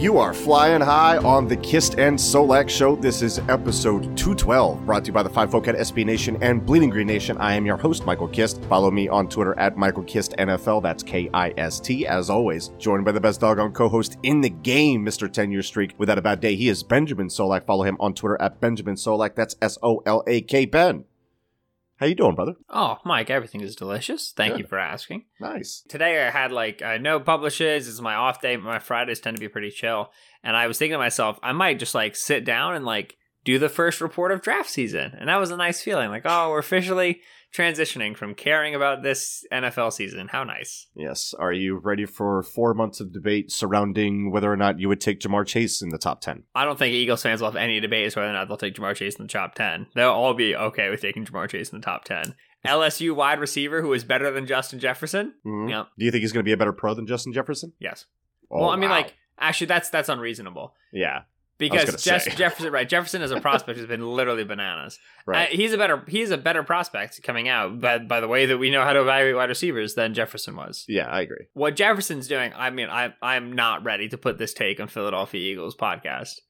You are flying high on the Kist and Solak show. This is episode 212, brought to you by the Five Folk at SB Nation and Bleeding Green Nation. I am your host, Michael Kist. Follow me on Twitter at Michael Kist NFL. That's K I S T. As always, joined by the best doggone co-host in the game, Mr. 10 Year Streak. Without a bad day, he is Benjamin Solak. Follow him on Twitter at Benjamin Solak. That's S O L A K Ben. How you doing, brother? Oh, Mike, everything is delicious. Thank Good. you for asking. Nice. Today I had like uh, no publishes. It's my off day. My Fridays tend to be pretty chill, and I was thinking to myself, I might just like sit down and like do the first report of draft season, and that was a nice feeling. Like, oh, we're officially transitioning from caring about this NFL season. How nice. Yes. Are you ready for four months of debate surrounding whether or not you would take Ja'Marr Chase in the top 10? I don't think Eagles fans will have any debate as whether or not they'll take Ja'Marr Chase in the top 10. They'll all be okay with taking Ja'Marr Chase in the top 10. LSU wide receiver who is better than Justin Jefferson? Mhm. Yep. Do you think he's going to be a better pro than Justin Jefferson? Yes. Oh, well, I mean, wow. like, actually, that's that's unreasonable yeah, because Jeff- Jefferson, right? Jefferson as a prospect has been literally bananas. right. Uh, he's a better he's a better prospect coming out, by by the way that we know how to evaluate wide receivers than Jefferson was. yeah, I agree. What Jefferson's doing, I mean, I I'm not ready to put this take on Philadelphia Eagles podcast.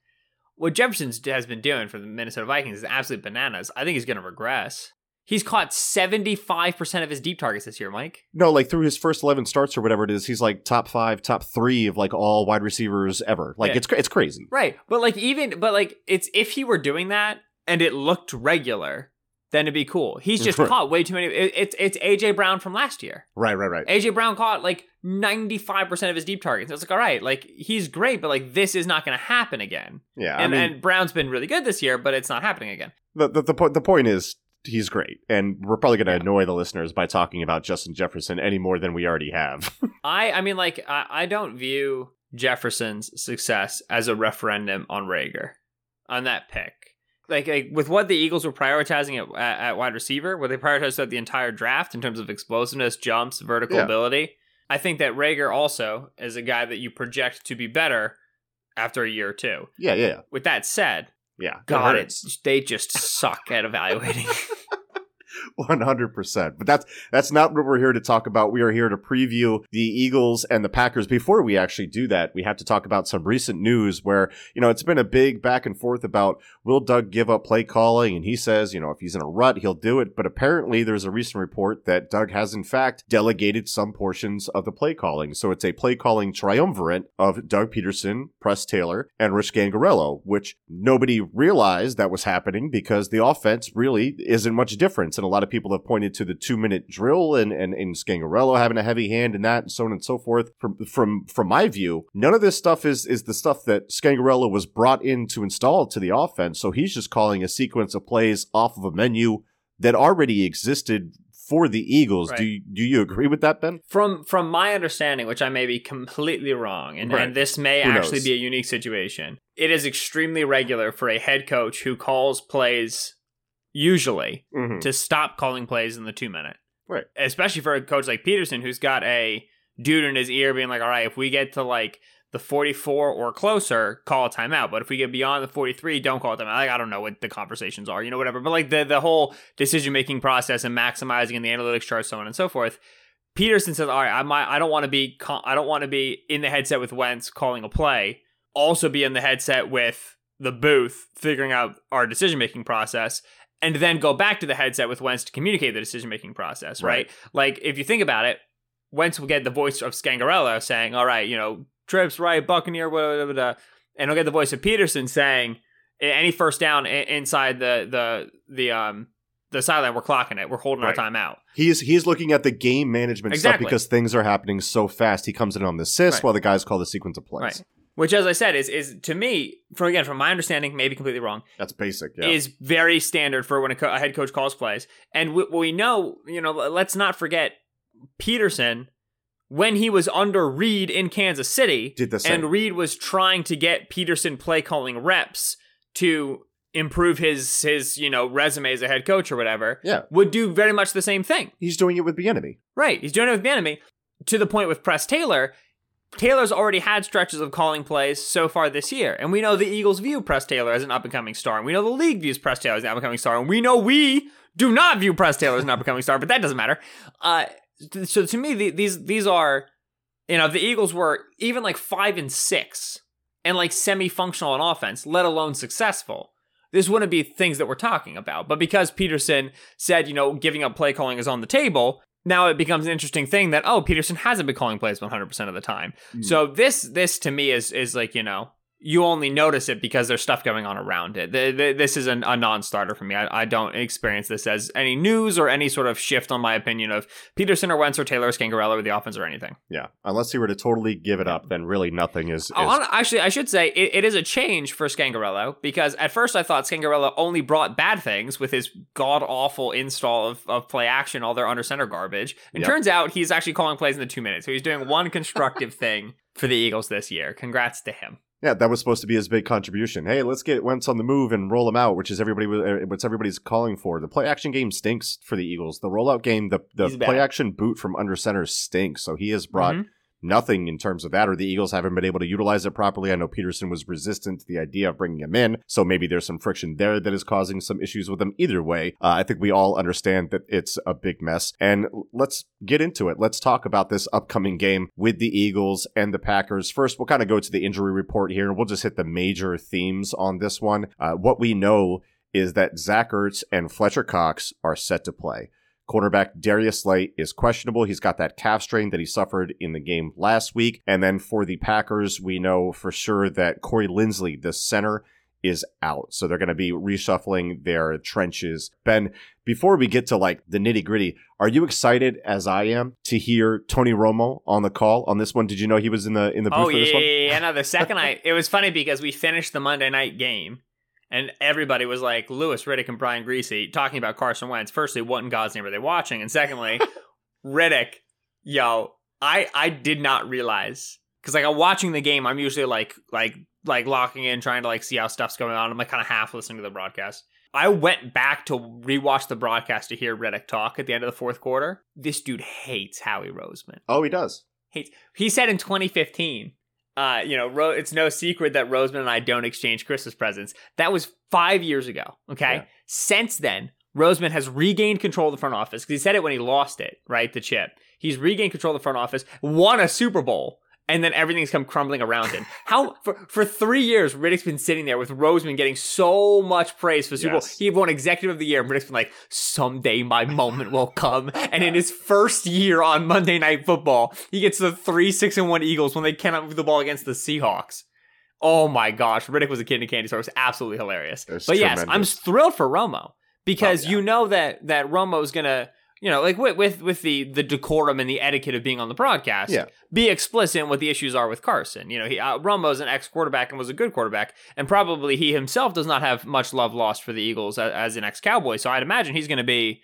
What Jefferson has been doing for the Minnesota Vikings is absolute bananas. I think he's going to regress. He's caught 75% of his deep targets this year, Mike. No, like through his first 11 starts or whatever it is, he's like top five, top three of like all wide receivers ever. Like Yeah. it's it's crazy. Right. But like even but like it's if he were doing that and it looked regular, then it'd be cool. He's just caught way too many it, it's it's AJ Brown from last year. Right, right, right. AJ Brown caught like 95% of his deep targets. I was like, all right, like he's great, but like this is not going to happen again. Yeah, I and, mean, and Brown's been really good this year, but it's not happening again. the, the, the, po- the point is he's great. And we're probably going to annoy the listeners by talking about Justin Jefferson any more than we already have. I I mean like I, I don't view Jefferson's success as a referendum on Reagor on that pick. Like, like with what the Eagles were prioritizing at, at, at wide receiver, what they prioritized throughout the entire draft in terms of explosiveness, jumps, vertical Yeah. ability. I think that Reagor also is a guy that you project to be better after a year or two. yeah, yeah, yeah. With that said, Yeah, it God, hurts. it's, they just suck at evaluating. One hundred percent. But that's that's not what we're here to talk about. We are here to preview the Eagles and the Packers. Before we actually do that, we have to talk about some recent news where you know it's been a big back and forth about will Doug give up play calling, and he says you know if he's in a rut he'll do it. But apparently there's a recent report that Doug has in fact delegated some portions of the play calling. So it's a play calling triumvirate of Doug Pederson, Press Taylor, and Rich Scangarello, which nobody realized that was happening because the offense really isn't much difference. And a lot of people have pointed to the two minute drill and, and, and Scangarello having a heavy hand in that and so on and so forth. From, from, from my view, none of this stuff is, is the stuff that Scangarello was brought in to install to the offense. So he's just calling a sequence of plays off of a menu that already existed for the Eagles. Do Right. you, do you agree with that, Ben? from from my understanding, which I may be completely wrong, and, Right. and this may Who actually knows? be a unique situation. It is extremely regular for a head coach who calls plays usually Mm-hmm. to stop calling plays in the two minute. Right. Especially for a coach like Pederson who's got a dude in his ear being like, all right, if we get to like the 44 or closer, call a timeout. But if we get beyond the 43, don't call a timeout. Like, I don't know what the conversations are, you know, whatever. But like the, the whole decision making process and maximizing in the analytics chart, so on and so forth. Pederson says, "All right, I might, I don't want to be, I don't want to be in the headset with Wentz calling a play. Also, be in the headset with the booth figuring out our decision making process, and then go back to the headset with Wentz to communicate the decision making process. Right? Like, if you think about it, Wentz will get the voice of Scangarello saying, "All right, you know, trips right, Buccaneer, whatever, and he'll get the voice of Pederson saying any first down inside the the the um the sideline, we're clocking it. We're holding right. our timeout. He's he's looking at the game management exactly. stuff because things are happening so fast. He comes in on the assist right. while the guys call the sequence of plays. Which, as I said, is is to me, from again from my understanding, maybe completely wrong. That's basic. Yeah. Is very standard for when a, co- a head coach calls plays, and we, we know, you know, let's not forget Pederson when he was under Reid in Kansas City, did the same. and Reid was trying to get Pederson play calling reps to improve his his you know resume as a head coach or whatever. Yeah, would do very much the same thing. He's doing it with Bieniemy. Right, he's doing it with Bieniemy. To the point with Press Taylor, Taylor's already had stretches of calling plays so far this year, and we know the Eagles view Press Taylor as an up and coming star, and we know the league views Press Taylor as an up and coming star, and we know we do not view Press Taylor as an up and coming star, but that doesn't matter. Uh, so to me, the, these these are, you know, the Eagles were even like five and six and like semi functional on offense, let alone successful this wouldn't be things that we're talking about. But because Pederson said, you know, giving up play calling is on the table, now it becomes an interesting thing that oh, Pederson hasn't been calling plays 100% of the time. Mm. So this this to me is is like, you know, you only notice it because there's stuff going on around it. This is an, a non-starter for me. I, don't experience this as any news or any sort of shift on my opinion of Pederson or Wentz or Taylor or Scangarello or the offense or anything. Yeah, unless he were to totally give it up, then really nothing is. is... Uh, actually, I should say it, it is a change for Scangarello because at first I thought Scangarello only brought bad things with his god awful install of, of play action, all their under center garbage. It yep. turns out he's actually calling plays in the two minutes, so he's doing one constructive thing for the Eagles this year. Congrats to him. Yeah, that was supposed to be his big contribution. Hey, let's get Wentz on the move and roll him out, which is everybody uh, what's everybody's calling for. The play action game stinks for the Eagles. The rollout game, the the play action boot from under center stinks. So he has brought mm-hmm nothing in terms of that, or the Eagles haven't been able to utilize it properly. I know Pederson was resistant to the idea of bringing him in, so maybe there's some friction there that is causing some issues with him. Either way, uh, I think we all understand that it's a big mess. And let's get into it. Let's talk about this upcoming game with the Eagles and the Packers. First, we'll kind of go to the injury report here, and we'll just hit the major themes on this one. Uh, what we know is that Zach Ertz and Fletcher Cox are set to play. Quarterback Darius Slay is questionable. He's got that calf strain that he suffered in the game last week. And then for the Packers, we know for sure that Corey Linsley, the center, is out. So they're going to be reshuffling their trenches. Ben, before we get to like the nitty gritty, are you excited as I am to hear Tony Romo on the call on this one? Did you know he was in the in the booth oh, for yeah, this one? Yeah, yeah, no. The second I, it was funny because we finished the Monday night game and everybody was like, Louis Riddick and Brian Griese talking about Carson Wentz. Firstly, what in God's name are they watching? And secondly, Riddick, yo, I I did not realize because like I'm watching the game, I'm usually like like like locking in, trying to like see how stuff's going on. I'm like kind of half listening to the broadcast. I went back to rewatch the broadcast to hear Riddick talk at the end of the fourth quarter. This dude hates Howie Roseman. Oh, he does. Hates. He said in 2015 uh, you know, Ro- it's no secret that Roseman and I don't exchange Christmas presents. That was five years ago. Okay. Yeah. Since then, Roseman has regained control of the front office because he said it when he lost it, right? The chip. He's regained control of the front office, won a Super Bowl, and then everything's come crumbling around him. How for, for three years Riddick's been sitting there with Roseman getting so much praise for Super yes. Bowl. He won Executive of the Year, and Riddick's been like, "Someday my moment will come." And in his first year on Monday Night Football, he gets the three six and one Eagles when they cannot move the ball against the Seahawks. Oh my gosh, Riddick was a kid in a candy store. It was absolutely hilarious. but tremendous. yes, I'm thrilled for Romo because oh, yeah. you know that that Romo's gonna you know, like with with, with the the decorum and the etiquette of being on the broadcast, yeah. be explicit in what the issues are with Carson. You know, he uh, Romo's an ex quarterback and was a good quarterback, and probably he himself does not have much love lost for the Eagles as, as an ex Cowboy. So I'd imagine he's going to be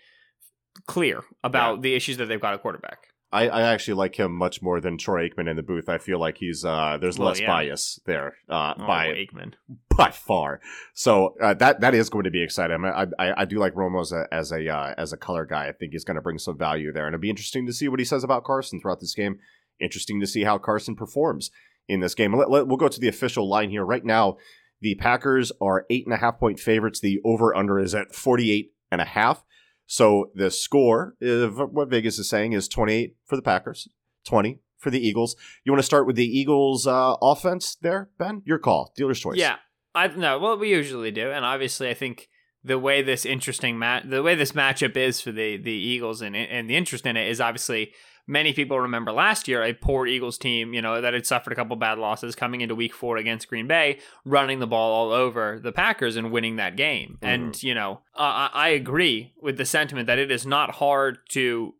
clear about yeah. the issues that they've got at quarterback. I, I actually like him much more than Troy Aikman in the booth. I feel like he's uh, there's well, less yeah. bias there uh, oh, by Aikman by far. So uh, that that is going to be exciting. I I, I do like Romo as a as a, uh, as a color guy. I think he's going to bring some value there, and it'll be interesting to see what he says about Carson throughout this game. Interesting to see how Carson performs in this game. Let, let, we'll go to the official line here right now. The Packers are eight and a half point favorites. The over under is at 48 and a half. So the score of what Vegas is saying is 28 for the Packers, 20 for the Eagles. You want to start with the Eagles uh, offense there, Ben? Your call, dealer's choice. Yeah, I no. Well, we usually do, and obviously, I think the way this interesting mat the way this matchup is for the the Eagles and and the interest in it is obviously many people remember last year a poor Eagles team, you know, that had suffered a couple bad losses coming into week 4 against Green Bay, running the ball all over the Packers and winning that game. Mm-hmm. And, you know, uh, I agree with the sentiment that it is not hard to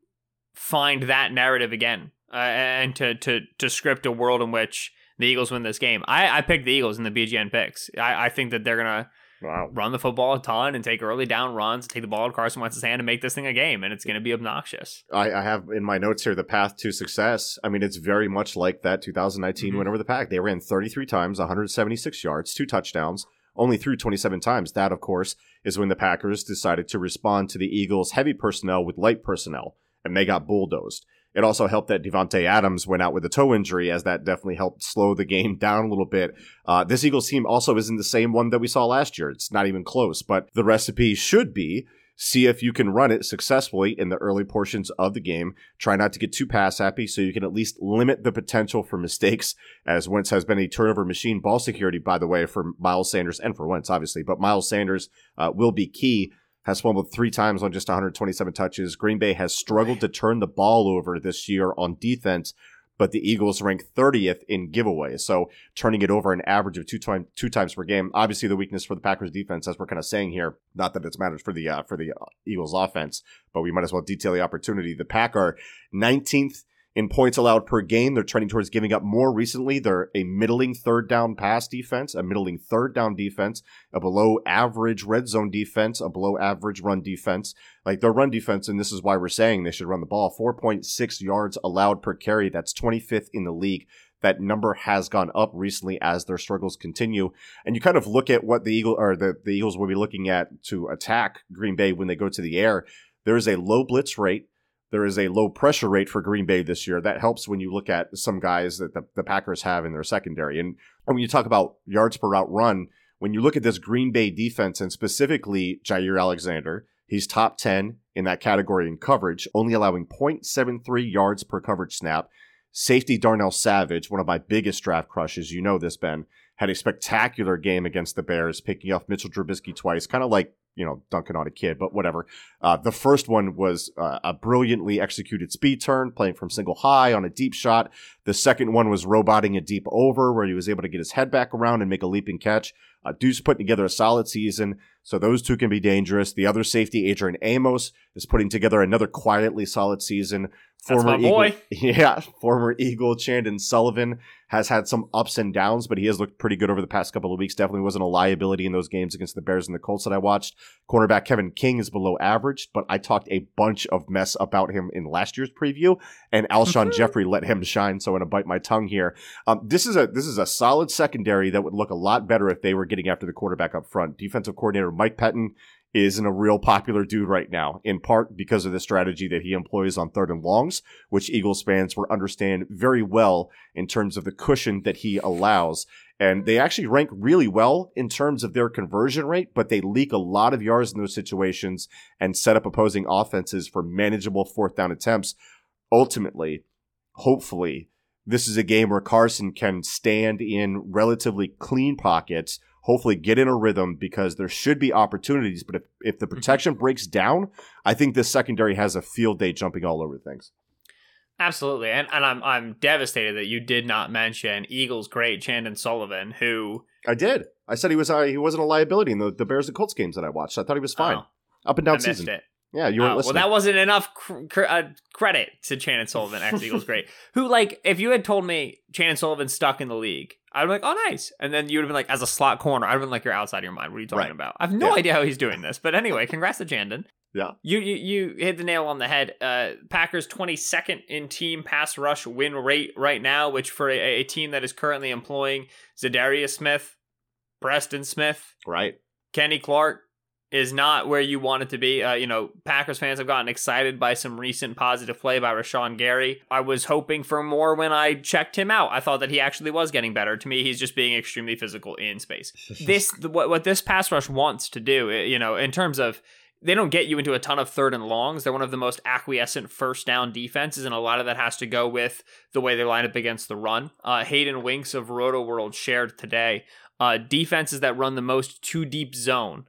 find that narrative again uh, and to to to script a world in which the Eagles win this game. I, I picked the Eagles in the BGN picks. I, I think that they're gonna wow. run the football a ton and take early down runs, take the ball out of Carson Wentz's hand and make this thing a game, and it's gonna be obnoxious. I, I have in my notes here the path to success. I mean, it's very much like that 2019 mm-hmm. win over the Pack. They ran 33 times, 176 yards, two touchdowns. Only threw 27 times. That, of course, is when the Packers decided to respond to the Eagles' heavy personnel with light personnel, and they got bulldozed. It also helped that Davante Adams went out with a toe injury, as that definitely helped slow the game down a little bit. Uh, this Eagles team also isn't the same one that we saw last year. It's not even close, but the recipe should be see if you can run it successfully in the early portions of the game. Try not to get too pass happy so you can at least limit the potential for mistakes, as Wentz has been a turnover machine. Ball security, by the way, for Miles Sanders and for Wentz, obviously, but Miles Sanders uh, will be key has fumbled three times on just 127 touches. Green Bay has struggled to turn the ball over this year on defense, but the Eagles rank 30th in giveaways. So turning it over an average of two, time, two times per game. Obviously, the weakness for the Packers defense, as we're kind of saying here, not that it matters for the uh, for the uh, Eagles offense, but we might as well detail the opportunity. The Pack are 19th in points allowed per game. They're trending towards giving up more recently. They're a middling third down pass defense, a middling third down defense, a below average red zone defense, a below average run defense. Like their run defense, and this is why we're saying they should run the ball 4.6 yards allowed per carry. That's 25th in the league. That number has gone up recently as their struggles continue. And you kind of look at what the Eagle or the, the Eagles will be looking at to attack Green Bay when they go to the air. There is a low blitz rate there is a low pressure rate for Green Bay this year. That helps when you look at some guys that the, the Packers have in their secondary. And, and when you talk about yards per route run, when you look at this Green Bay defense and specifically Jaire Alexander, he's top 10 in that category in coverage, only allowing 0.73 yards per coverage snap. Safety Darnell Savage, one of my biggest draft crushes, you know this, Ben, had a spectacular game against the Bears, picking off Mitchell Trubisky twice, kind of like you know, dunking on a kid, but whatever. Uh, the first one was uh, a brilliantly executed speed turn, playing from single high on a deep shot. The second one was roboting a deep over, where he was able to get his head back around and make a leaping catch. Uh, Deuce putting together a solid season, so those two can be dangerous. The other safety, Adrian Amos, is putting together another quietly solid season. Former Eagle, yeah, former Eagle Chandon Sullivan has had some ups and downs, but he has looked pretty good over the past couple of weeks. Definitely wasn't a liability in those games against the Bears and the Colts that I watched. Cornerback Kevin King is below average, but I talked a bunch of mess about him in last year's preview, and Alshon Jeffery let him shine. So I'm gonna bite my tongue here. Um, this is a this is a solid secondary that would look a lot better if they were getting after the quarterback up front. Defensive coordinator Mike Pettine isn't a real popular dude right now, in part because of the strategy that he employs on third and longs, which Eagles fans will understand very well in terms of the cushion that he allows. And they actually rank really well in terms of their conversion rate, but they leak a lot of yards in those situations and set up opposing offenses for manageable fourth down attempts. Ultimately, hopefully, this is a game where Carson can stand in relatively clean pockets hopefully get in a rhythm because there should be opportunities. But if, if the mm-hmm. protection breaks down, I think this secondary has a field day jumping all over things. Absolutely. And and I'm I'm devastated that you did not mention Eagles great Chandon Sullivan, who I did. I said he was uh, he wasn't a liability in the, the Bears and Colts games that I watched. I thought he was fine. Oh, up and down season. It. Yeah, you weren't uh, listening. Well, that wasn't enough cr- cr- uh, credit to Chandon Sullivan, ex Eagles great. Who, like, if you had told me Chandon Sullivan stuck in the league, I'd be like, oh, nice. And then you would have been like, as a slot corner, I'd have been like, you're outside of your mind. What are you talking right. about? I have no yeah. idea how he's doing this. But anyway, congrats to Chandon. Yeah. You, you you hit the nail on the head. Uh, Packers 22nd in team pass rush win rate right now, which for a, a team that is currently employing Za'Darius Smith, Preston Smith, right, Kenny Clark, is not where you want it to be. Uh, you know, Packers fans have gotten excited by some recent positive play by Rashan Gary. I was hoping for more when I checked him out. I thought that he actually was getting better. To me, he's just being extremely physical in space. this what what this pass rush wants to do, eh, you know, in terms of they don't get you into a ton of third and longs. They're one of the most acquiescent first down defenses, and a lot of that has to go with the way they line up against the run. Uh, Hayden Winks of Rotoworld shared today uh, defenses that run the most two deep zone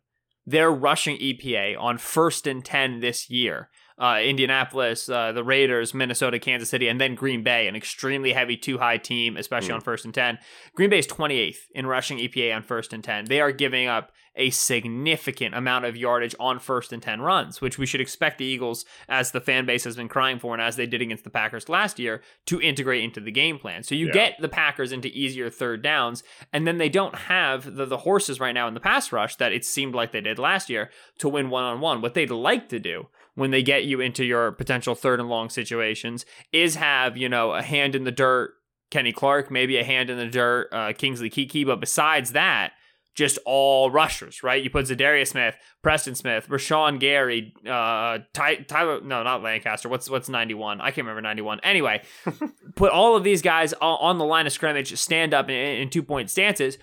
their rushing EPA on first and 10 this year uh, Indianapolis, uh, the Raiders, Minnesota, Kansas City, and then Green Bay, an extremely heavy two high team, especially mm. on first and 10. Green Bay is 28th in rushing EPA on first and 10. They are giving up a significant amount of yardage on first and 10 runs, which we should expect the Eagles, as the fan base has been crying for and as they did against the Packers last year, to integrate into the game plan. So you yeah. get the Packers into easier third downs, and then they don't have the, the horses right now in the pass rush that it seemed like they did last year to win one on one. What they'd like to do when they get you into your potential third and long situations is have, you know, a hand in the dirt, Kenny Clark, maybe a hand in the dirt, uh, Kingsley Keke. But besides that, just all rushers, right? You put Za'Darius Smith, Preston Smith, Rashan Gary, uh, Ty- Tyler, no, not Lancaster. What's what's 91? I can't remember 91. Anyway, put all of these guys on the line of scrimmage, stand up in, in two point stances,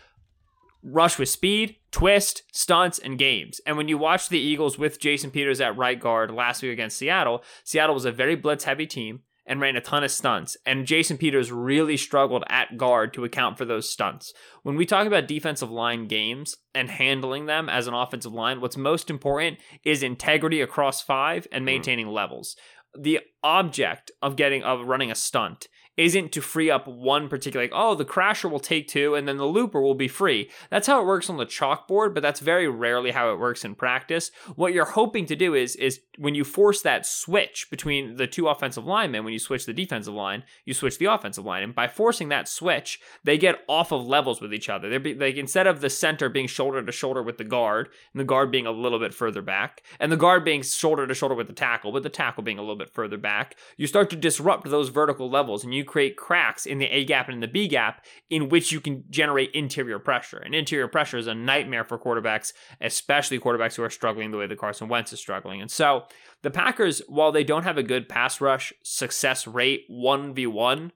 rush with speed, twist, stunts, and games. And when you watch the Eagles with Jason Peters at right guard last week against Seattle, Seattle was a very blitz heavy team and ran a ton of stunts. And Jason Peters really struggled at guard to account for those stunts. When we talk about defensive line games and handling them as an offensive line, what's most important is integrity across five and mm. maintaining mm. levels. The object of getting of running a stunt isn't to free up one particular like oh the crasher will take two and then the looper will be free. That's how it works on the chalkboard but that's very rarely how it works in practice. What you're hoping to do is is when you force that switch between the two offensive linemen when you switch the defensive line you switch the offensive line. And by forcing that switch they get off of levels with each other. They're like instead of the center being shoulder to shoulder with the guard and the guard being a little bit further back and the guard being shoulder to shoulder with the tackle but the tackle being a little bit further back you start to disrupt those vertical levels and you create cracks in the A gap and in the B gap in which you can generate interior pressure. And interior pressure is a nightmare for quarterbacks, especially quarterbacks who are struggling the way that Carson Wentz is struggling. And so the Packers, while they don't have a good pass rush success rate 1v1,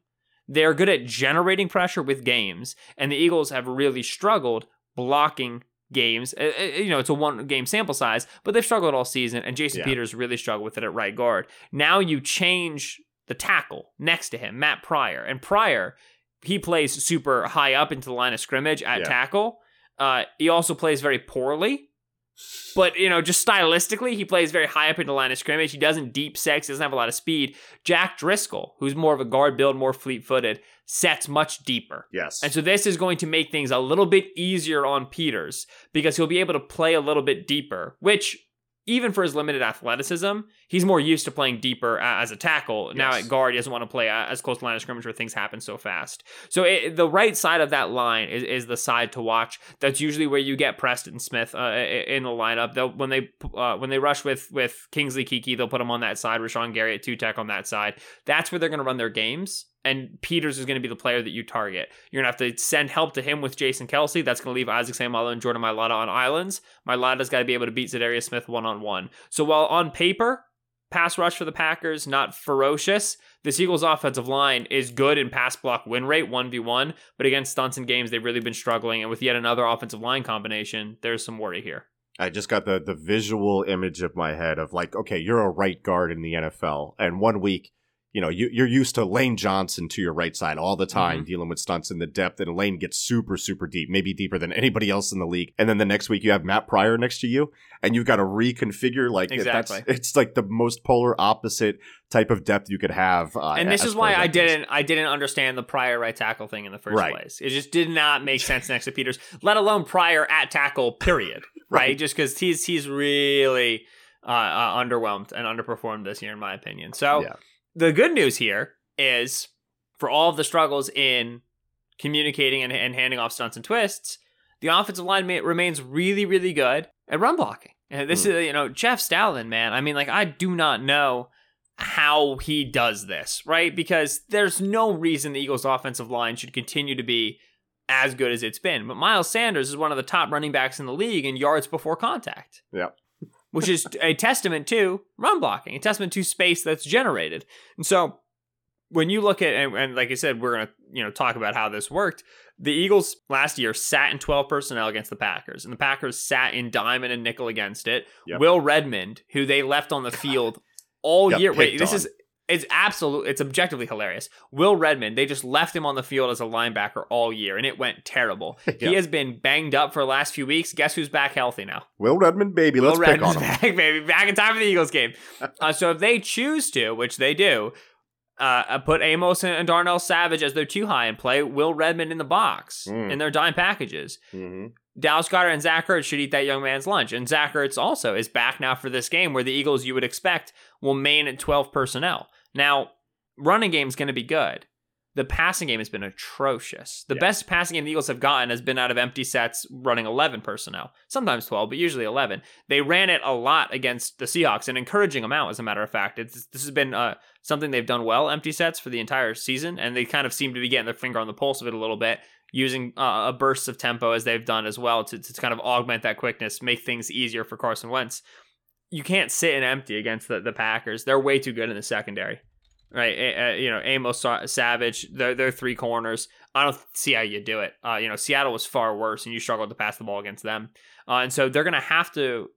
they're good at generating pressure with games. And the Eagles have really struggled blocking games. You know, it's a one game sample size, but they've struggled all season, and Jason yeah. Peters really struggled with it at right guard. Now you change the tackle next to him, Matt Pryor. And Pryor, he plays super high up into the line of scrimmage at yeah. tackle. Uh, he also plays very poorly. But, you know, just stylistically, he plays very high up into the line of scrimmage. He doesn't deep sex, he doesn't have a lot of speed. Jack Driscoll, who's more of a guard build, more fleet footed, sets much deeper. Yes. And so this is going to make things a little bit easier on Peters because he'll be able to play a little bit deeper, which even for his limited athleticism, he's more used to playing deeper as a tackle. Yes. Now at guard, he doesn't want to play as close to line of scrimmage where things happen so fast. So it, the right side of that line is, is the side to watch. That's usually where you get Preston Smith uh, in the lineup. They'll, when they uh, when they rush with with Kingsley Keke, they'll put him on that side. Rashan Gary at two tech on that side. That's where they're going to run their games and Peters is going to be the player that you target. You're going to have to send help to him with Jason Kelce. That's going to leave Isaac Seumalo and Jordan Mailata on islands. Mailata's got to be able to beat Za'Darius Smith one on one. So while on paper, pass rush for the Packers, not ferocious, this Eagles offensive line is good in pass block win rate, 1v1, but against stunts and games, they've really been struggling. And with yet another offensive line combination, there's some worry here. I just got the the visual image of my head of like, okay, you're a right guard in the NFL, and one week you know, you, are used to Lane Johnson to your right side all the time, mm-hmm. dealing with stunts in the depth, and Lane gets super, super deep, maybe deeper than anybody else in the league. And then the next week you have Matt Pryor next to you, and you've got to reconfigure. Like exactly. that's it's like the most polar opposite type of depth you could have. Uh, and this is why I didn't I didn't understand the Pryor right tackle thing in the first right. place. It just did not make sense next to Peters, let alone Pryor at tackle. Period. right? right? Just because he's he's really. Uh, uh, underwhelmed and underperformed this year, in my opinion. So, yeah the good news here is for all of the struggles in communicating and, and handing off stunts and twists, the offensive line remains really, really good at run blocking. And this mm. is, you know, Jeff Stoutland, man. I mean, like, I do not know how he does this, right? Because there's no reason the Eagles' offensive line should continue to be as good as it's been. But Miles Sanders is one of the top running backs in the league in yards before contact. Yep which is a testament to run blocking, a testament to space that's generated. And so when you look at and, and, like I said, we're gonna you know talk about how this worked. The Eagles last year sat in 12 personnel against the Packers, and the Packers sat in diamond and nickel against it. Yep. Will Redmond, who they left on the field all year. Wait, this on. is It's absolute. It's objectively hilarious. Will Redmond, they just left him on the field as a linebacker all year, and it went terrible. Yeah. He has been banged up for the last few weeks. Guess who's back healthy now? Will Redmond, baby, let's Will pick on Redmond's him. back, baby, back in time for the Eagles game. uh, so if they choose to, which they do, uh, put Amos and Darnell Savage as their two high and play Will Redmond in the box Mm. in their dime packages. Mhm. Dallas Goedert and Zach Ertz should eat that young man's lunch. And Zach Ertz also is back now for this game where the Eagles, you would expect, will main at 12 personnel. Now, running game is going to be good. The passing game has been atrocious. The Yeah. best passing game the Eagles have gotten has been out of empty sets running 11 personnel, sometimes 12, but usually 11. They ran it a lot against the Seahawks, an encouraging amount, as a matter of fact. It's, this has been uh, something they've done well, empty sets, for the entire season, and they kind of seem to be getting their finger on the pulse of it a little bit using uh, a burst of tempo as they've done as well to, to kind of augment that quickness, make things easier for Carson Wentz. You can't sit and empty against the, the Packers. They're way too good in the secondary, right? Uh, you know, Amos Savage, they're, they're three corners. I don't see how you do it. Uh, you know, Seattle was far worse, and you struggled to pass the ball against them. Uh, and so they're going to have to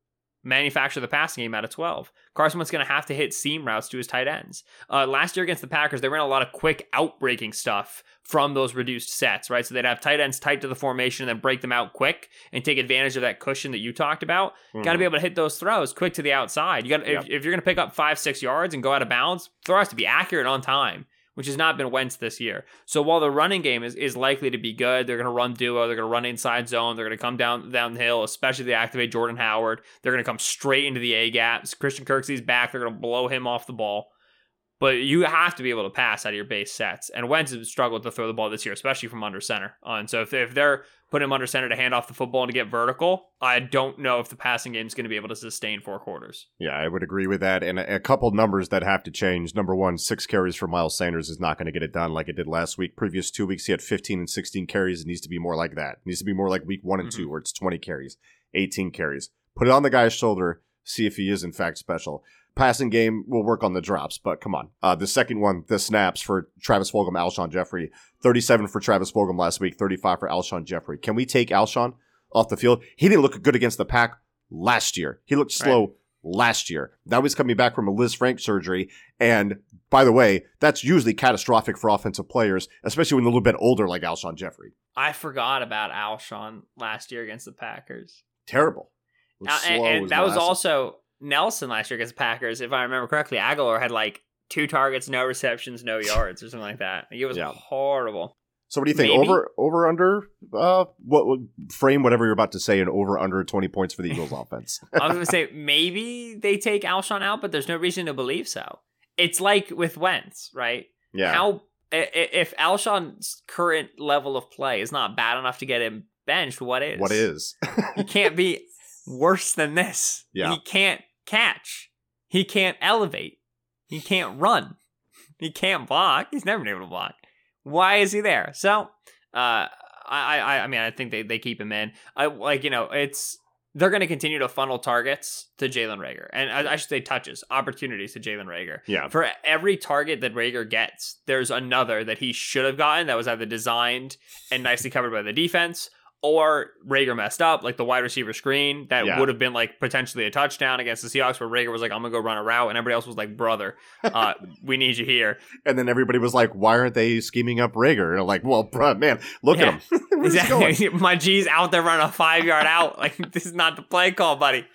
manufacture the passing game out of 12. Carson Wentz going to have to hit seam routes to his tight ends. Uh, last year against the Packers, they ran a lot of quick outbreaking stuff from those reduced sets, right? So they'd have tight ends tight to the formation and then break them out quick and take advantage of that cushion that you talked about. Got to be able to hit those throws quick to the outside. You got Yep. if, if you're going to pick up five, six yards and go out of bounds, throw has to be accurate on time. Which has not been Wentz this year. So while the running game is, is likely to be good, they're going to run duo, they're going to run inside zone, they're going to come down downhill, especially if they activate Jordan Howard. They're going to come straight into the A gaps. Christian Kirksey's back, they're going to blow him off the ball. But you have to be able to pass out of your base sets. And Wentz has struggled to throw the ball this year, especially from under center. Uh, and so if, if they're putting him under center to hand off the football and to get vertical, I don't know if the passing game is going to be able to sustain four quarters. Yeah, I would agree with that. And a, a couple numbers that have to change. Number one, six carries for Miles Sanders is not going to get it done like it did last week. Previous two weeks, he had 15 and 16 carries. It needs to be more like that. It needs to be more like week one and Mhm. two, where it's 20 carries, 18 carries. Put it on the guy's shoulder, see if he is in fact special. Passing game will work on the drops, but come on. Uh, the second one, the snaps for Travis Fulgham, Alshon Jeffery. 37 for Travis Fulgham last week, 35 for Alshon Jeffery. Can we take Alshon off the field? He didn't look good against the pack last year. He looked slow last year. Now he's coming back from a Lisfranc surgery. And by the way, that's usually catastrophic for offensive players, especially when they're a little bit older like Alshon Jeffery. I forgot about Alshon last year against the Packers. Terrible. Uh, and, and that was also Nelson last year against the Packers. If I remember correctly, Aguilar had like two targets, no receptions, no yards, or something like that. It was Yeah. horrible. So what do you think? Maybe. Over over under uh what, what frame whatever you're about to say and over under 20 points for the Eagles offense. I was gonna say maybe they take Alshon out, but there's no reason to believe so. It's like with Wentz, right? yeah. How if Alshon's current level of play is not bad enough to get him benched, what is? what is? He can't be worse than this. Yeah. He can't catch. He can't elevate. He can't run. He can't block. He's never been able to block. Why is he there? So, uh, I, I, I mean, I think they, they keep him in. I like, you know, it's they're going to continue to funnel targets to Jalen Reagor, and I, I should say touches, opportunities to Jalen Reagor. yeah. For every target that Reagor gets, there's another that he should have gotten that was either designed and nicely covered by the defense, or Reagor messed up, like the wide receiver screen that Yeah. would have been like potentially a touchdown against the Seahawks, where Reagor was like, "I'm gonna go run a route," and everybody else was like, "Brother, uh, we need you here." And then everybody was like, why aren't they scheming up Reagor? And like, well, bruh, man, look Yeah. at him. Exactly. My G's out there running a five yard out. Like this is not the play call, buddy.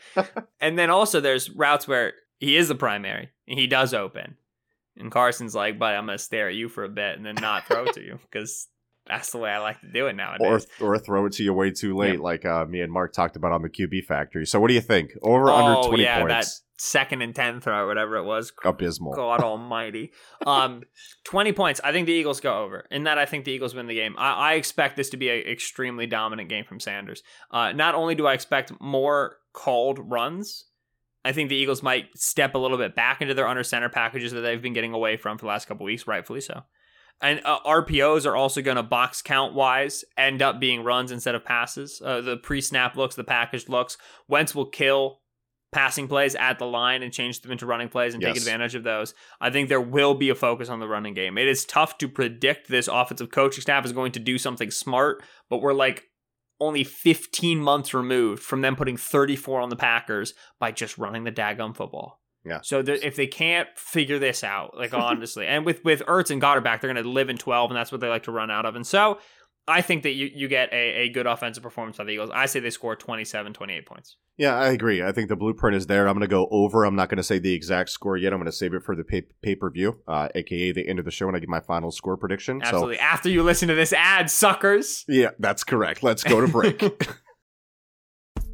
and then also there's routes where he is the primary and he does open. And Carson's like, buddy, I'm gonna stare at you for a bit and then not throw to you because that's the way I like to do it or nowadays. or throw it to you way too late, Yep. like uh, me and Mark talked about on the QB Factory. So what do you think? Over under Oh, twenty yeah, that- points? Second and ten throw, or whatever it was. Abysmal. God Almighty. Um, twenty points. I think the Eagles go over. In that, I think the Eagles win the game. I, I expect this to be an extremely dominant game from Sanders. Uh, not only do I expect more called runs, I think the Eagles might step a little bit back into their under center packages that they've been getting away from for the last couple weeks, rightfully so. And uh, RPOs are also going to box count wise end up being runs instead of passes. Uh, the pre snap looks, the packaged looks. Wentz will kill passing plays at the line and change them into running plays and take advantage of those. I think there will be a focus on the running game. It is tough to predict this offensive coaching staff is going to do something smart, but we're like only 15 months removed from them putting 34 on the Packers by just running the daggum football. Yeah. So if they can't figure this out, like honestly, and with with Ertz and Goedert back, they're going to live in 12, and that's what they like to run out of. And so I think that you, you get a, a good offensive performance by the Eagles. I say they score 27, 28 points. Yeah, I agree. I think the blueprint is there. I'm going to go over. I'm not going to say the exact score yet. I'm going to save it for the pay per view, uh, aka the end of the show when I give my final score prediction. Absolutely. So, After you listen to this ad, suckers. Yeah, that's correct. Let's go to break.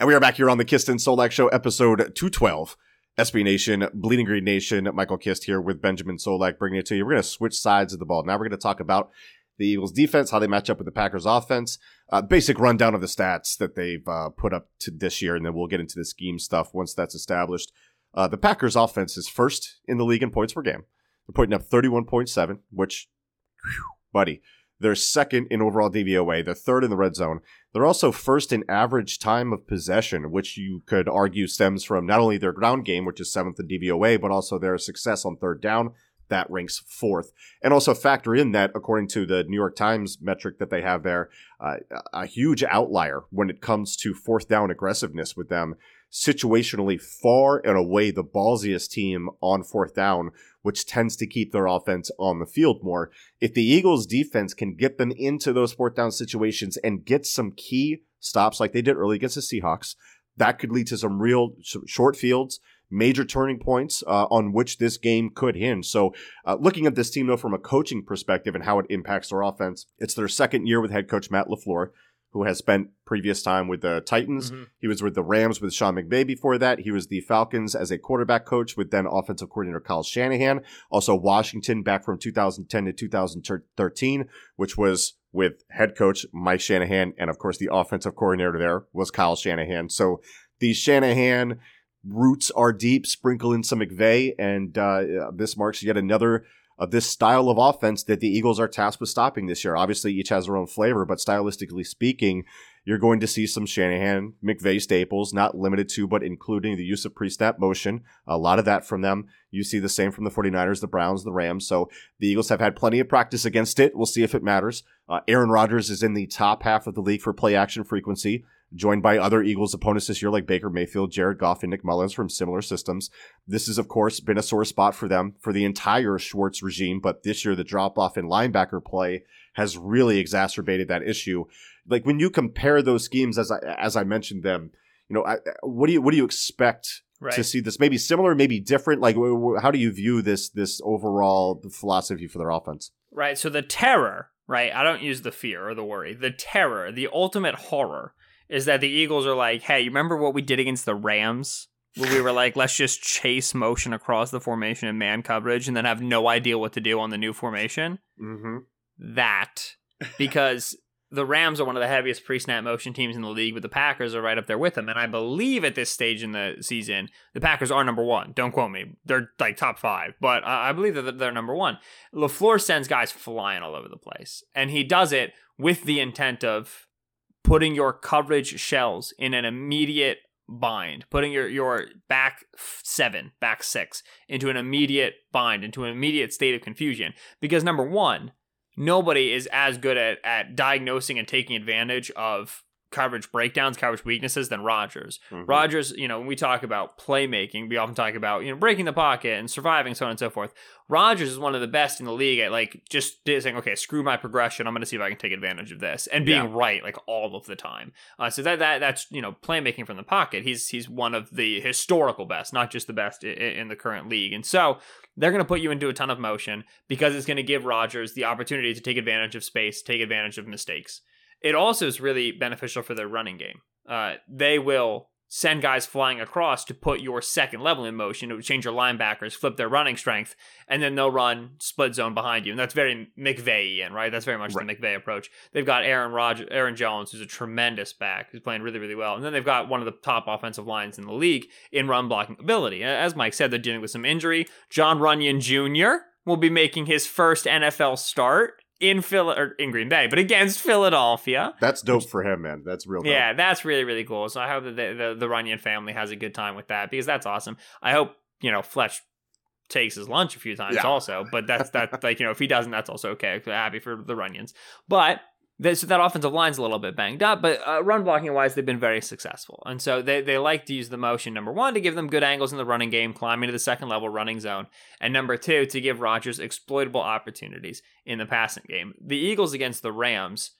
And we are back here on the Kist and Solak Show, episode 212. SB Nation, Bleeding Green Nation, Michael Kist here with Benjamin Solak bringing it to you. We're going to switch sides of the ball. Now we're going to talk about the Eagles defense, how they match up with the Packers offense, uh, basic rundown of the stats that they've uh, put up to this year, and then we'll get into the scheme stuff once that's established. Uh, the Packers offense is first in the league in points per game. They're putting up 31.7, which, whew, buddy, they're second in overall DVOA. They're third in the red zone. They're also first in average time of possession, which you could argue stems from not only their ground game, which is seventh in DVOA, but also their success on third down. That ranks fourth. And also factor in that, according to the New York Times metric that they have there, uh, a huge outlier when it comes to fourth down aggressiveness with them situationally far and away the ballsiest team on fourth down, which tends to keep their offense on the field more. If the Eagles defense can get them into those fourth down situations and get some key stops like they did early against the Seahawks, that could lead to some real short fields, major turning points uh, on which this game could hinge. So, uh, looking at this team though from a coaching perspective and how it impacts their offense, it's their second year with head coach Matt LaFleur who has spent previous time with the Titans. Mm-hmm. He was with the Rams with Sean McVay before that. He was the Falcons as a quarterback coach with then offensive coordinator Kyle Shanahan. Also Washington back from 2010 to 2013, which was with head coach Mike Shanahan. And of course, the offensive coordinator there was Kyle Shanahan. So the Shanahan roots are deep, sprinkle in some McVay, and uh, this marks yet another of this style of offense that the Eagles are tasked with stopping this year. Obviously, each has their own flavor, but stylistically speaking, you're going to see some Shanahan, McVay staples, not limited to, but including the use of pre-snap motion. A lot of that from them. You see the same from the 49ers, the Browns, the Rams. So the Eagles have had plenty of practice against it. We'll see if it matters. Uh, Aaron Rodgers is in the top half of the league for play action frequency. Joined by other Eagles opponents this year like Baker Mayfield, Jared Goff, and Nick Mullens from similar systems. This has, of course, been a sore spot for them for the entire Schwartz regime, but this year the drop off in linebacker play has really exacerbated that issue. Like when you compare those schemes, as I as I mentioned them, you know, I, what do you what do you expect Right. to see this? Maybe similar, maybe different. Like, how do you view this this overall philosophy for their offense? Right. So the terror, right? I don't use the fear or the worry. The terror, the ultimate horror is that the Eagles are like, hey, you remember what we did against the Rams? Where we were like, let's just chase motion across the formation and man coverage and then have no idea what to do on the new formation? Mm-hmm. That. Because the Rams are one of the heaviest pre snap motion teams in the league, but the Packers are right up there with them. And I believe at this stage in the season, the Packers are number one. Don't quote me. They're like top five, but I I believe that they're number one. LaFleur sends guys flying all over the place, and he does it with the intent of putting your coverage shells in an immediate bind, putting your, your back seven, back six into an immediate bind, into an immediate state of confusion. Because number one, nobody is as good at, at diagnosing and taking advantage of coverage breakdowns, coverage weaknesses than Rodgers. Mhm. Rodgers, you know, when we talk about playmaking, we often talk about, you know, breaking the pocket and surviving, so on and so forth. Rodgers is one of the best in the league at like just saying, okay, screw my progression. I'm going to see if I can take advantage of this and being Yeah. right like all of the time. Uh, so that that that's you know playmaking from the pocket. He's he's one of the historical best, not just the best in, in the current league. And so they're going to put you into a ton of motion because it's going to give Rodgers the opportunity to take advantage of space, take advantage of mistakes. It also is really beneficial for their running game. Uh, they will send guys flying across to put your second level in motion. It would change your linebackers, flip their running strength, and then they'll run split zone behind you. And that's very McVayian, right? That's very much Right. the McVay approach. They've got Aaron Rodgers, Aaron Jones, who's a tremendous back, who's playing really, really well. And then they've got one of the top offensive lines in the league in run blocking ability. As Mike said, they're dealing with some injury. Jon Runyan Jr. will be making his first NFL start in Phil or in Green Bay, but against Philadelphia. That's dope for him, man. That's real. Dope. Yeah, that's really really cool. So I hope that the, the the Runyan family has a good time with that because that's awesome. I hope you know Fletch takes his lunch a few times Yeah. also, but that's that like you know if he doesn't, that's also okay. Happy for the Runyans, but. This, that offensive line's a little bit banged up, but uh, run blocking wise, they've been very successful. And so they, they like to use the motion, number one, to give them good angles in the running game, climbing to the second level running zone. And number two, to give Rodgers exploitable opportunities in the passing game. The Eagles against the Rams,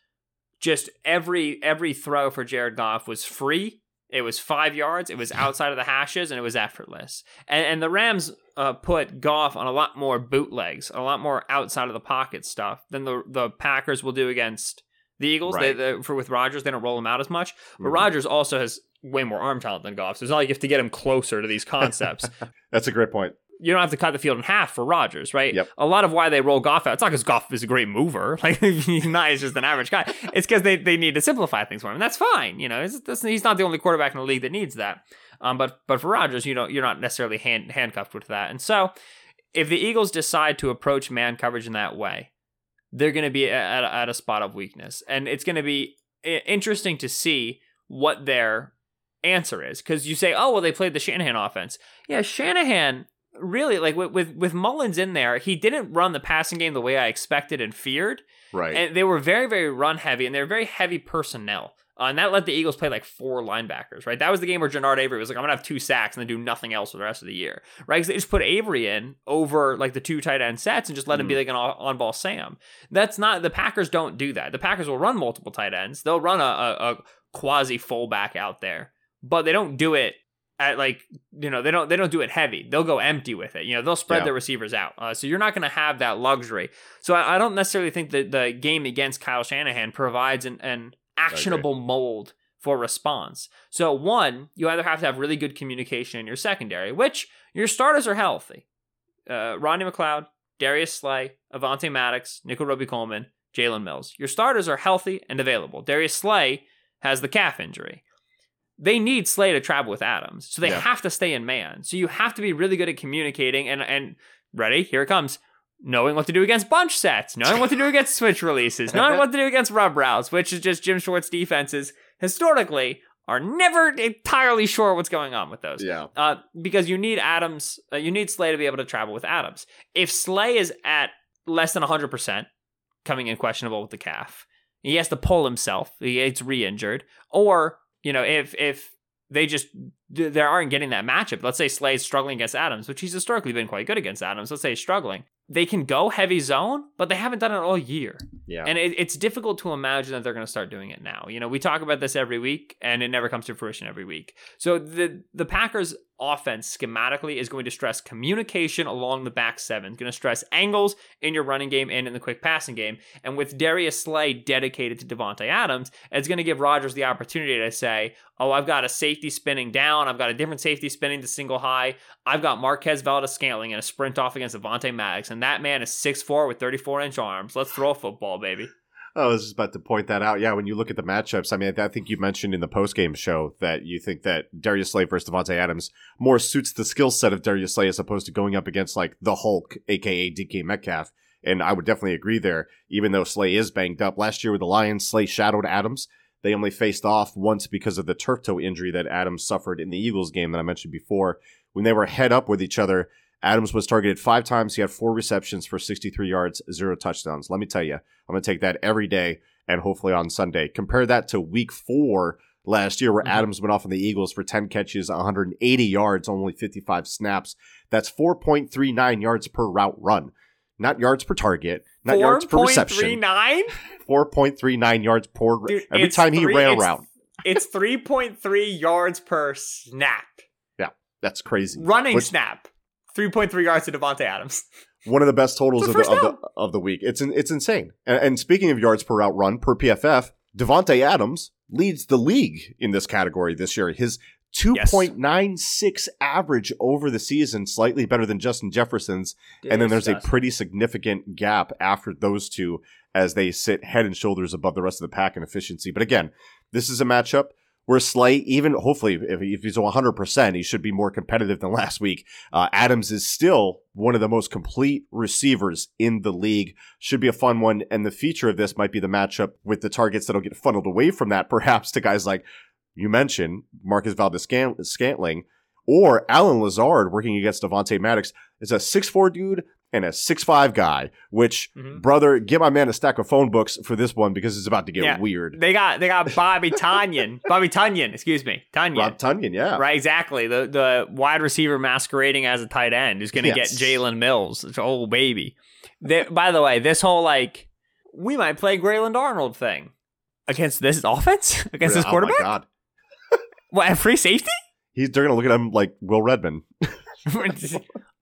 just every every throw for Jared Goff was free. It was five yards. It was outside of the hashes, and it was effortless. And, and the Rams uh, put Goff on a lot more bootlegs, a lot more outside of the pocket stuff than the the Packers will do against the Eagles. They, Right. they, for with Rodgers, they don't roll him out as much. But Mhm. Rodgers also has way more arm talent than Goff, so it's not like you have to get him closer to these concepts That's a great point. you don't have to cut the field in half for Rodgers, right? Yep. A lot of why they roll Goff out, it's not because Goff is a great mover. Like he's not, he's just an average guy. It's because they, they need to simplify things for him. And that's fine. You know, he's not the only quarterback in the league that needs that. Um, but but for Rodgers, you know, you're not necessarily hand, handcuffed with that. And so if the Eagles decide to approach man coverage in that way, they're going to be at, a- at a spot of weakness. And it's going to be interesting to see what their answer is. Because you say, oh, well, they played the Shanahan offense. Yeah, Shanahan really like with, with with Mullens in there, he didn't run the passing game the way I expected and feared, Right. and they were very very run heavy and they were very heavy personnel. Uh, and that let the Eagles play like four linebackers, right? That was the game where Genard Avery was like, I'm going to have two sacks and then do nothing else for the rest of the year, right? Because they just put Avery in over like the two tight end sets and just let him be like an on ball Sam. That's not, the Packers don't do that. The Packers will run multiple tight ends. They'll run a, a, a quasi fullback out there, but they don't do it at like you know they don't they don't do it heavy they'll go empty with it you know they'll spread Yeah. their receivers out uh, so you're not going to have that luxury so I, I don't necessarily think that the game against kyle shanahan provides an, an actionable mold for response so one you either have to have really good communication in your secondary which your starters are healthy uh, rodney mcleod darius slay avonte maddox nickel robey coleman jalen mills your starters are healthy and available darius slay has the calf injury they need Slay to travel with Adams. So they Yeah. have to stay in man. So you have to be really good at communicating and and ready, here it comes. Knowing what to do against bunch sets, knowing what to do against switch releases, knowing what to do against rub routes, which is just Jim Schwartz defenses historically are never entirely sure what's going on with those. yeah. Uh, because you need Adams, uh, you need Slay to be able to travel with Adams. If Slay is at less than 100%, coming in questionable with the calf, he has to pull himself, he gets re injured, or you know, if if they just they aren't getting that matchup. Let's say Slay's struggling against Adams, which he's historically been quite good against Adams. Let's say he's struggling. They can go heavy zone, but they haven't done it all year. Yeah. And it, it's difficult to imagine that they're going to start doing it now. You know, we talk about this every week, and it never comes to fruition every week. So the the Packers offense schematically is going to stress communication along the back seven. It's going to stress angles in your running game and in the quick passing game. And with Darius Slay dedicated to Davante Adams, it's going to give Rodgers the opportunity to say, "Oh, I've got a safety spinning down. I've got a different safety spinning to single high. I've got Marquez Valdes Scantling in a sprint off against Avonte Maddox, and that man is 6'4 with 34 inch arms. Let's throw a football, baby." I was just about to point that out. Yeah, when you look at the matchups, I mean, I think you mentioned in the post-game show that you think that Darius Slay versus Davante Adams more suits the skill set of Darius Slay as opposed to going up against like the Hulk, aka DK Metcalf. And I would definitely agree there, even though Slay is banged up. Last year with the Lions, Slay shadowed Adams. They only faced off once because of the turf toe injury that Adams suffered in the Eagles game that I mentioned before. When they were head up with each other, Adams was targeted five times. He had four receptions for 63 yards, zero touchdowns. Let me tell you, I'm going to take that every day and hopefully on Sunday. Compare that to week four last year, where mm-hmm. Adams went off on the Eagles for 10 catches, 180 yards, only 55 snaps. That's 4.39 yards per route run, not yards per target, not 4. yards per reception. 4.39? 4.39 yards per Dude, every time he three, ran around. It's 3.3 yards per snap. Yeah, that's crazy. Running Which, snap. 3.3 yards to Davante Adams. One of the best totals of the, of the, of the week. It's it's insane. And, and speaking of yards per route run per PFF, Davante Adams leads the league in this category this year. His 2.96 yes. average over the season, slightly better than Justin Jefferson's. and then there's a pretty significant gap after those two as they sit head and shoulders above the rest of the pack in efficiency. But again, this is a matchup where Slay, even hopefully, if, if he's 100%, he should be more competitive than last week. Uh, Adams is still one of the most complete receivers in the league. Should be a fun one. And the feature of this might be the matchup with the targets that'll get funneled away from that, perhaps to guys like you mentioned, Marcus Valdes-Scantling, or Allen Lazard working against Avonte Maddox. Is a six-four dude and a six-five guy, which mm-hmm. brother, give my man a stack of phone books for this one because it's about to get yeah. weird. They got they got Bobby Tonyan. Bobby Tonyan, excuse me. Tonyan. Rob Tonyan, yeah. Right, exactly. The the wide receiver masquerading as a tight end who's gonna yes. get Jalen Mills. It's oh baby. They, by the way, this whole like we might play Grayland Arnold thing against this offense? against this quarterback? Oh my god. what, free safety? He's they're gonna look at him like Will Redmond.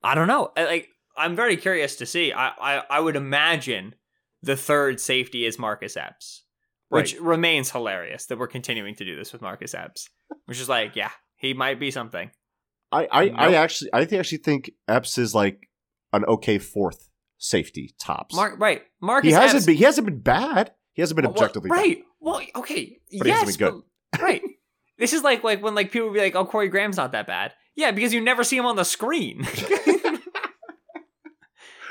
I don't know. Like I'm very curious to see. I, I, I would imagine the third safety is Marcus Epps, which right. remains hilarious that we're continuing to do this with Marcus Epps, which is like, yeah, he might be something. I, I, nope. I actually I actually think Epps is like an okay fourth safety tops. Mark, right, Marcus. He hasn't Epps, been he hasn't been bad. He hasn't been objectively well, right. Bad. Well, okay, but yes, but, right. This is like like when like people would be like, "Oh, Corey Graham's not that bad." Yeah, because you never see him on the screen.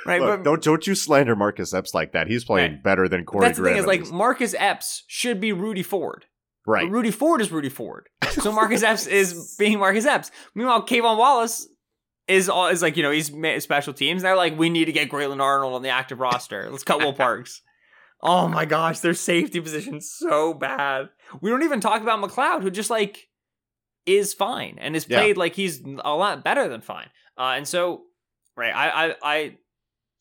right? Look, but don't don't you slander Marcus Epps like that. He's playing right. better than Corey. That's the thing is like Marcus Epps should be Rudy Ford. Right. But Rudy Ford is Rudy Ford. So Marcus Epps is being Marcus Epps. Meanwhile, K'Von Wallace is all is like you know he's special teams. They're like we need to get Grayland Arnold on the active roster. Let's cut Will Parks. Oh my gosh, their safety position so bad. We don't even talk about McLeod, who just like is fine and is played yeah. like he's a lot better than fine. Uh, and so, right, I, I, I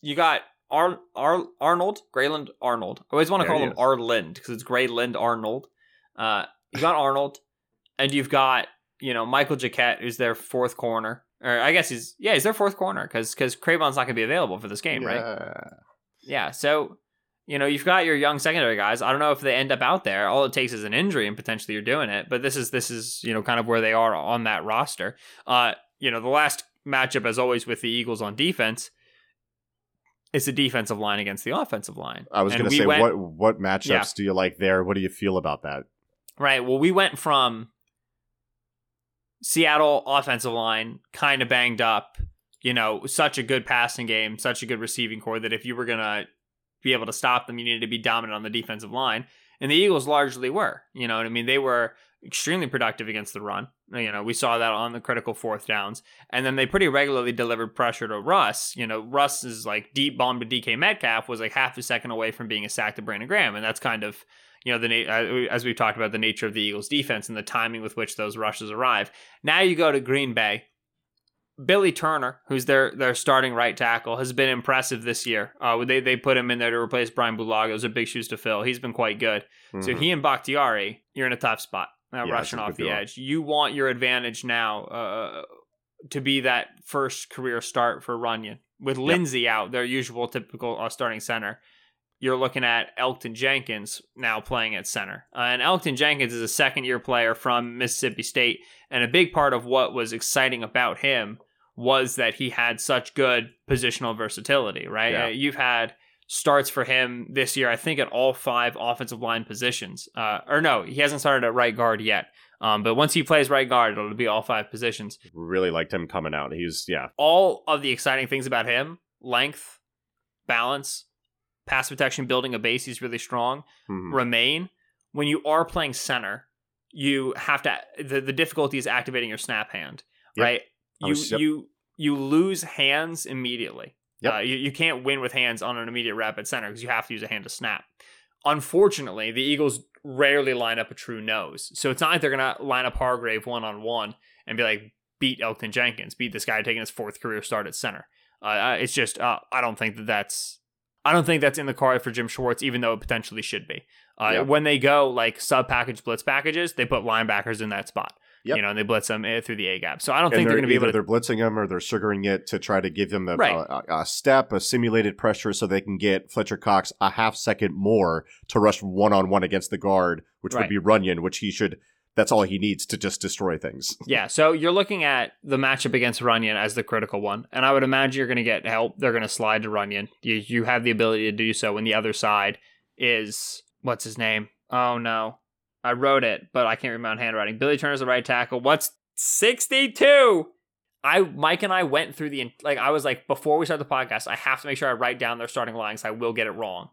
you got Ar- Ar- Arnold, Grayland Arnold. I always want to call him Arlind because it's Grayland Arnold. Uh, you got Arnold, and you've got you know Michael Jacquet, who's their fourth corner, or I guess he's yeah he's their fourth corner because because Cre'Von's not going to be available for this game, yeah. right? Yeah. So you know you've got your young secondary guys. I don't know if they end up out there. All it takes is an injury, and potentially you're doing it. But this is this is you know kind of where they are on that roster. Uh, you know the last matchup, as always, with the Eagles on defense it's the defensive line against the offensive line. I was going to say, went, what what matchups yeah. do you like there? What do you feel about that? Right. Well, we went from Seattle offensive line kind of banged up, you know, such a good passing game, such a good receiving core that if you were going to be able to stop them, you needed to be dominant on the defensive line. And the Eagles largely were. You know what I mean? They were extremely productive against the run. You know, we saw that on the critical fourth downs. And then they pretty regularly delivered pressure to Russ. You know, Russ's like deep bomb to DK Metcalf was like half a second away from being a sack to Brandon Graham. And that's kind of, you know, the uh, as we've talked about the nature of the Eagles' defense and the timing with which those rushes arrive. Now you go to Green Bay. Billy Turner, who's their their starting right tackle, has been impressive this year. Uh, they they put him in there to replace Brian Bulaga. Those are big shoes to fill. He's been quite good. Mm-hmm. So he and Bakhtiari, you're in a tough spot. Uh, yeah, rushing off the edge. You want your advantage now uh, to be that first career start for Runyan. With Linsley yep. out, their usual typical uh, starting center, you're looking at Elgton Jenkins now playing at center. Uh, and Elgton Jenkins is a second year player from Mississippi State. And a big part of what was exciting about him was that he had such good positional versatility, right? Yeah. Uh, you've had starts for him this year, I think, at all five offensive line positions. Uh, or no, he hasn't started at right guard yet. Um, but once he plays right guard, it'll be all five positions. Really liked him coming out. He's, yeah. All of the exciting things about him length, balance, pass protection, building a base, he's really strong, mm-hmm. remain. When you are playing center, you have to, the, the difficulty is activating your snap hand, yep. right? You, was, yep. you, you lose hands immediately. Yep. Uh, you, you can't win with hands on an immediate rapid center because you have to use a hand to snap. Unfortunately, the Eagles rarely line up a true nose. So it's not like they're going to line up Hargrave one on one and be like, beat Elgton Jenkins, beat this guy taking his fourth career start at center. Uh, it's just, uh, I don't think that that's. I don't think that's in the card for Jim Schwartz, even though it potentially should be. Uh, yeah. When they go like sub package blitz packages, they put linebackers in that spot. Yep. You know, and they blitz them eh, through the A gap. So I don't and think they're, they're going to be able to. They're blitzing them or they're sugaring it to try to give them the, right. a, a, step, a simulated pressure, so they can get Fletcher Cox a half second more to rush one on one against the guard, which right. would be Runyan, which he should. That's all he needs to just destroy things. yeah. So you're looking at the matchup against Runyan as the critical one, and I would imagine you're going to get help. They're going to slide to Runyan. You you have the ability to do so when the other side is what's his name? Oh no. I wrote it, but I can't read my own handwriting. Billy Turner's the right tackle. What's 62. I Mike and I went through the like I was like before we start the podcast, I have to make sure I write down their starting lines. I will get it wrong.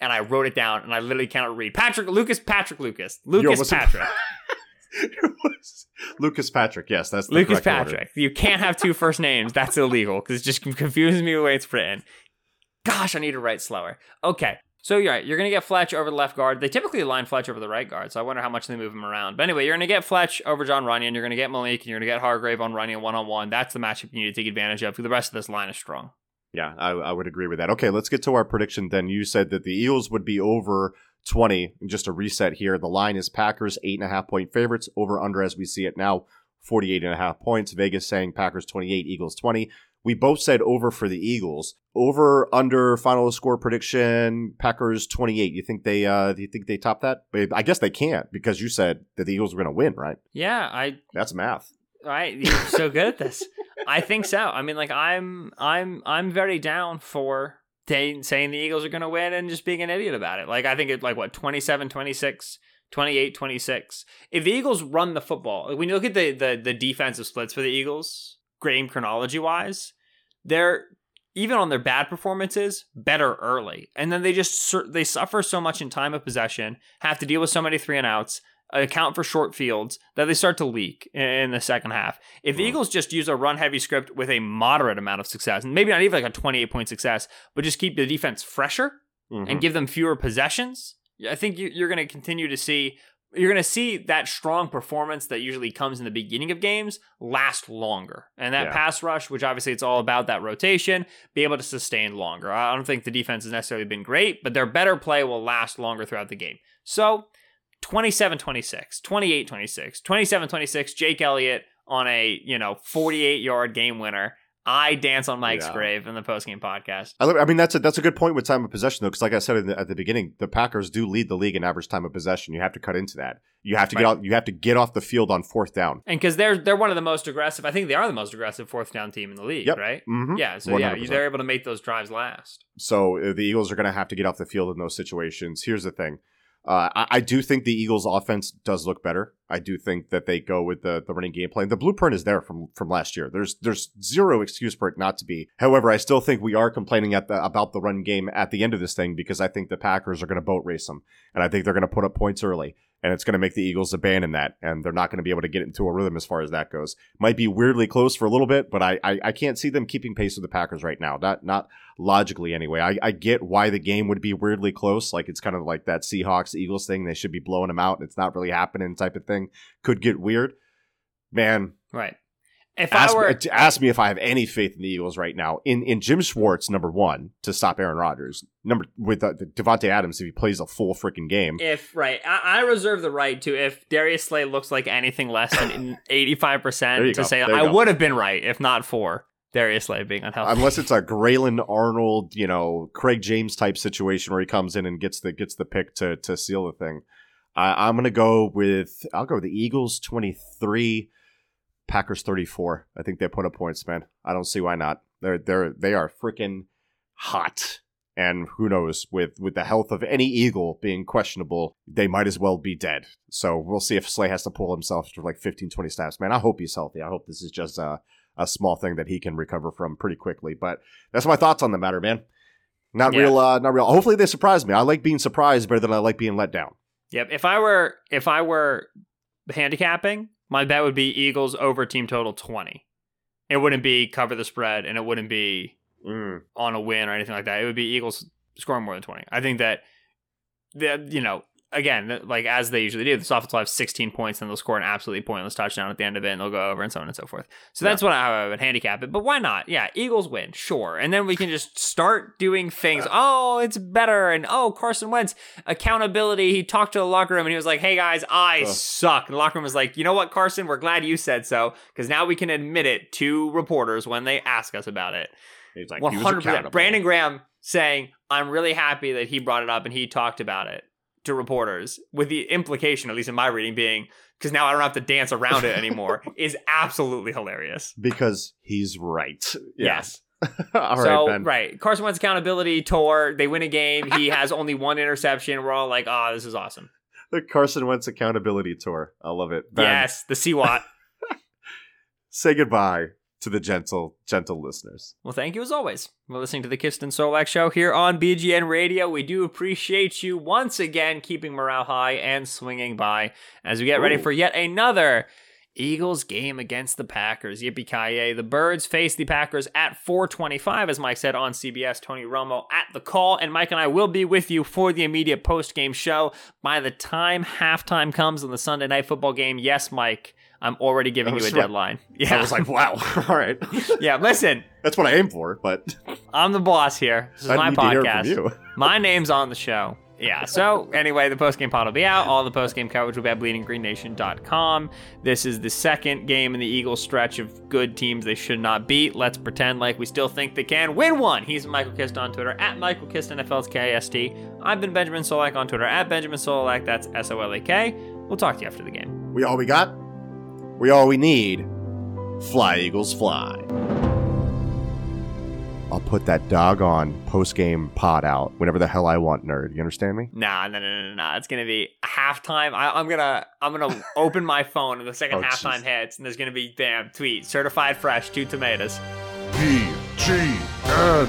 And I wrote it down and I literally cannot read. Patrick Lucas Patrick Lucas. Lucas Patrick. Lucas Patrick, yes, that's Lucas Patrick. Order. You can't have two first names. That's illegal because it just confuses me the way it's written. Gosh, I need to write slower. Okay, so you're right. You're going to get Fletch over the left guard. They typically line Fletch over the right guard, so I wonder how much they move him around. But anyway, you're going to get Fletch over Jon Runyan. You're going to get Malik, and you're going to get Hargrave on Runyan one on one. That's the matchup you need to take advantage of. Because the rest of this line is strong. Yeah, I, I would agree with that. Okay, let's get to our prediction then. You said that the Eagles would be over 20. Just a reset here. The line is Packers, eight and a half point favorites. Over under as we see it now, 48 and a half points. Vegas saying Packers 28, Eagles 20. We both said over for the Eagles. Over under final score prediction Packers 28. You think they uh do you think they top that? I guess they can't because you said that the Eagles were going to win, right? Yeah, I That's math. Right, you're so good at this. I think so. I mean like I'm I'm I'm very down for saying the Eagles are going to win and just being an idiot about it. Like I think it like what 27 26 28 26. If the Eagles run the football, when you look at the the the defensive splits for the Eagles, game chronology wise, they're even on their bad performances better early, and then they just they suffer so much in time of possession, have to deal with so many three and outs, account for short fields that they start to leak in the second half. If the Eagles just use a run heavy script with a moderate amount of success, and maybe not even like a 28 point success, but just keep the defense fresher mm-hmm. and give them fewer possessions, I think you're going to continue to see you're going to see that strong performance that usually comes in the beginning of games last longer. And that yeah. pass rush, which obviously it's all about that rotation, be able to sustain longer. I don't think the defense has necessarily been great, but their better play will last longer throughout the game. So 27 26, 28 26, 27 26, Jake Elliott on a, you know, 48 yard game winner. I dance on Mike's yeah. grave in the postgame podcast. I, I, mean, that's a that's a good point with time of possession though, because like I said the, at the beginning, the Packers do lead the league in average time of possession. You have to cut into that. You have to right. get out. You have to get off the field on fourth down. And because they're they're one of the most aggressive. I think they are the most aggressive fourth down team in the league. Yep. Right. Mm-hmm. Yeah. So 100%. yeah, they're able to make those drives last. So uh, the Eagles are going to have to get off the field in those situations. Here's the thing. Uh, I, I, do think the Eagles' offense does look better. I do think that they go with the, the running game plan. The blueprint is there from from last year. There's there's zero excuse for it not to be. However, I still think we are complaining at the, about the run game at the end of this thing because I think the Packers are going to boat race them, and I think they're going to put up points early. And it's going to make the Eagles abandon that, and they're not going to be able to get into a rhythm as far as that goes. Might be weirdly close for a little bit, but I, I, I can't see them keeping pace with the Packers right now. Not not logically anyway. I, I get why the game would be weirdly close, like it's kind of like that Seahawks Eagles thing. They should be blowing them out, it's not really happening type of thing. Could get weird, man. Right. If ask, I were me, ask me if I have any faith in the Eagles right now. In in Jim Schwartz, number one, to stop Aaron Rodgers. Number with uh, Davante Adams, if he plays a full freaking game. if right, I, I reserve the right to if Darius Slay looks like anything less than eighty five percent to go. say I go. would have been right if not for Darius Slay being unhealthy. Unless it's a Grayland Arnold, you know, Craig James type situation where he comes in and gets the gets the pick to to seal the thing. I, I'm gonna go with I'll go with the Eagles twenty three, Packers thirty four. I think they put up points, man. I don't see why not. They're they're they are freaking hot. And who knows, with with the health of any Eagle being questionable, they might as well be dead. So we'll see if Slay has to pull himself to like 15, 20 snaps. Man, I hope he's healthy. I hope this is just a, a small thing that he can recover from pretty quickly. But that's my thoughts on the matter, man. Not Yeah. real, uh, not real. Hopefully they surprise me. I like being surprised better than I like being let down. Yep. If I were if I were handicapping, my bet would be Eagles over team total twenty. It wouldn't be cover the spread, and it wouldn't be Mm. on a win or anything like that. It would be Eagles scoring more than twenty. I think that the you know again like as they usually do, the offense will have sixteen points and they'll score an absolutely pointless touchdown at the end of it, and they'll go over and so on and so forth. So that's what I, how I would handicap it. But why not? Yeah, Eagles win, sure, and then we can just start doing things. Oh, it's better, and oh, Carson Wentz accountability. He talked to the locker room and he was like, "Hey guys, I Ugh. suck." And the locker room was like, "You know what, Carson? We're glad you said so because now we can admit it to reporters when they ask us about it." He's like, One he was hundred percent. accountable. Brandon Graham saying, "I'm really happy that he brought it up and he talked about it to reporters," with the implication, at least in my reading, being because now I don't have to dance around it anymore, is absolutely hilarious. because he's right. Yeah. Yes. All right, so Ben. right, Carson Wentz accountability tour. They win a game. He has only one interception. We're all like, "Oh, this is awesome." The Carson Wentz accountability tour. I love it. Ben, Yes, the CWAT. say goodbye to the gentle, gentle listeners. Well, thank you as always. We're listening to the Kist and Solak Show here on BGN Radio. We do appreciate you once again keeping morale high and swinging by as we get ready for yet another Eagles game against the Packers. Yippee ki The Birds face the Packers at 425, as Mike said on CBS. Tony Romo at the call, and Mike and I will be with you for the immediate post game show. By the time halftime comes in the Sunday night football game, yes, Mike, I'm already giving you a right. deadline. Yeah, I was like, wow. All right. yeah. Listen, That's what I aim for, but I'm the boss here. This is I my need to hear podcast. My name's on the show. Yeah. So anyway, the postgame pod will be out. All the postgame coverage will be at bleedinggreennation.com. This is the second game in the Eagles stretch of good teams they should not beat. Let's pretend like we still think they can win one. He's Michael Kist on Twitter at Michael Kist NFL's KIST. I've been Benjamin Solak on Twitter at Benjamin Solak. That's S O L A K. We'll talk to you after the game. We all we got. We all we need. Fly Eagles fly. I'll put that doggone post game pod out whenever the hell I want, nerd. You understand me? Nah, no, no, no, no, no. It's gonna be halftime. I, I'm gonna, I'm gonna open my phone and the second Oh, halftime jeez. hits, and there's gonna be bam tweet certified fresh two tomatoes. P G N.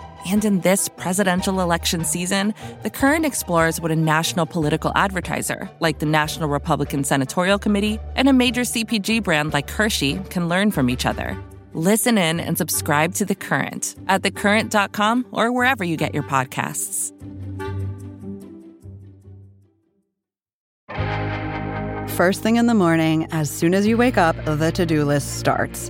And in this presidential election season, The Current explores what a national political advertiser, like the National Republican Senatorial Committee, and a major CPG brand like Hershey can learn from each other. Listen in and subscribe to The Current at thecurrent.com or wherever you get your podcasts. First thing in the morning, as soon as you wake up, the to do list starts.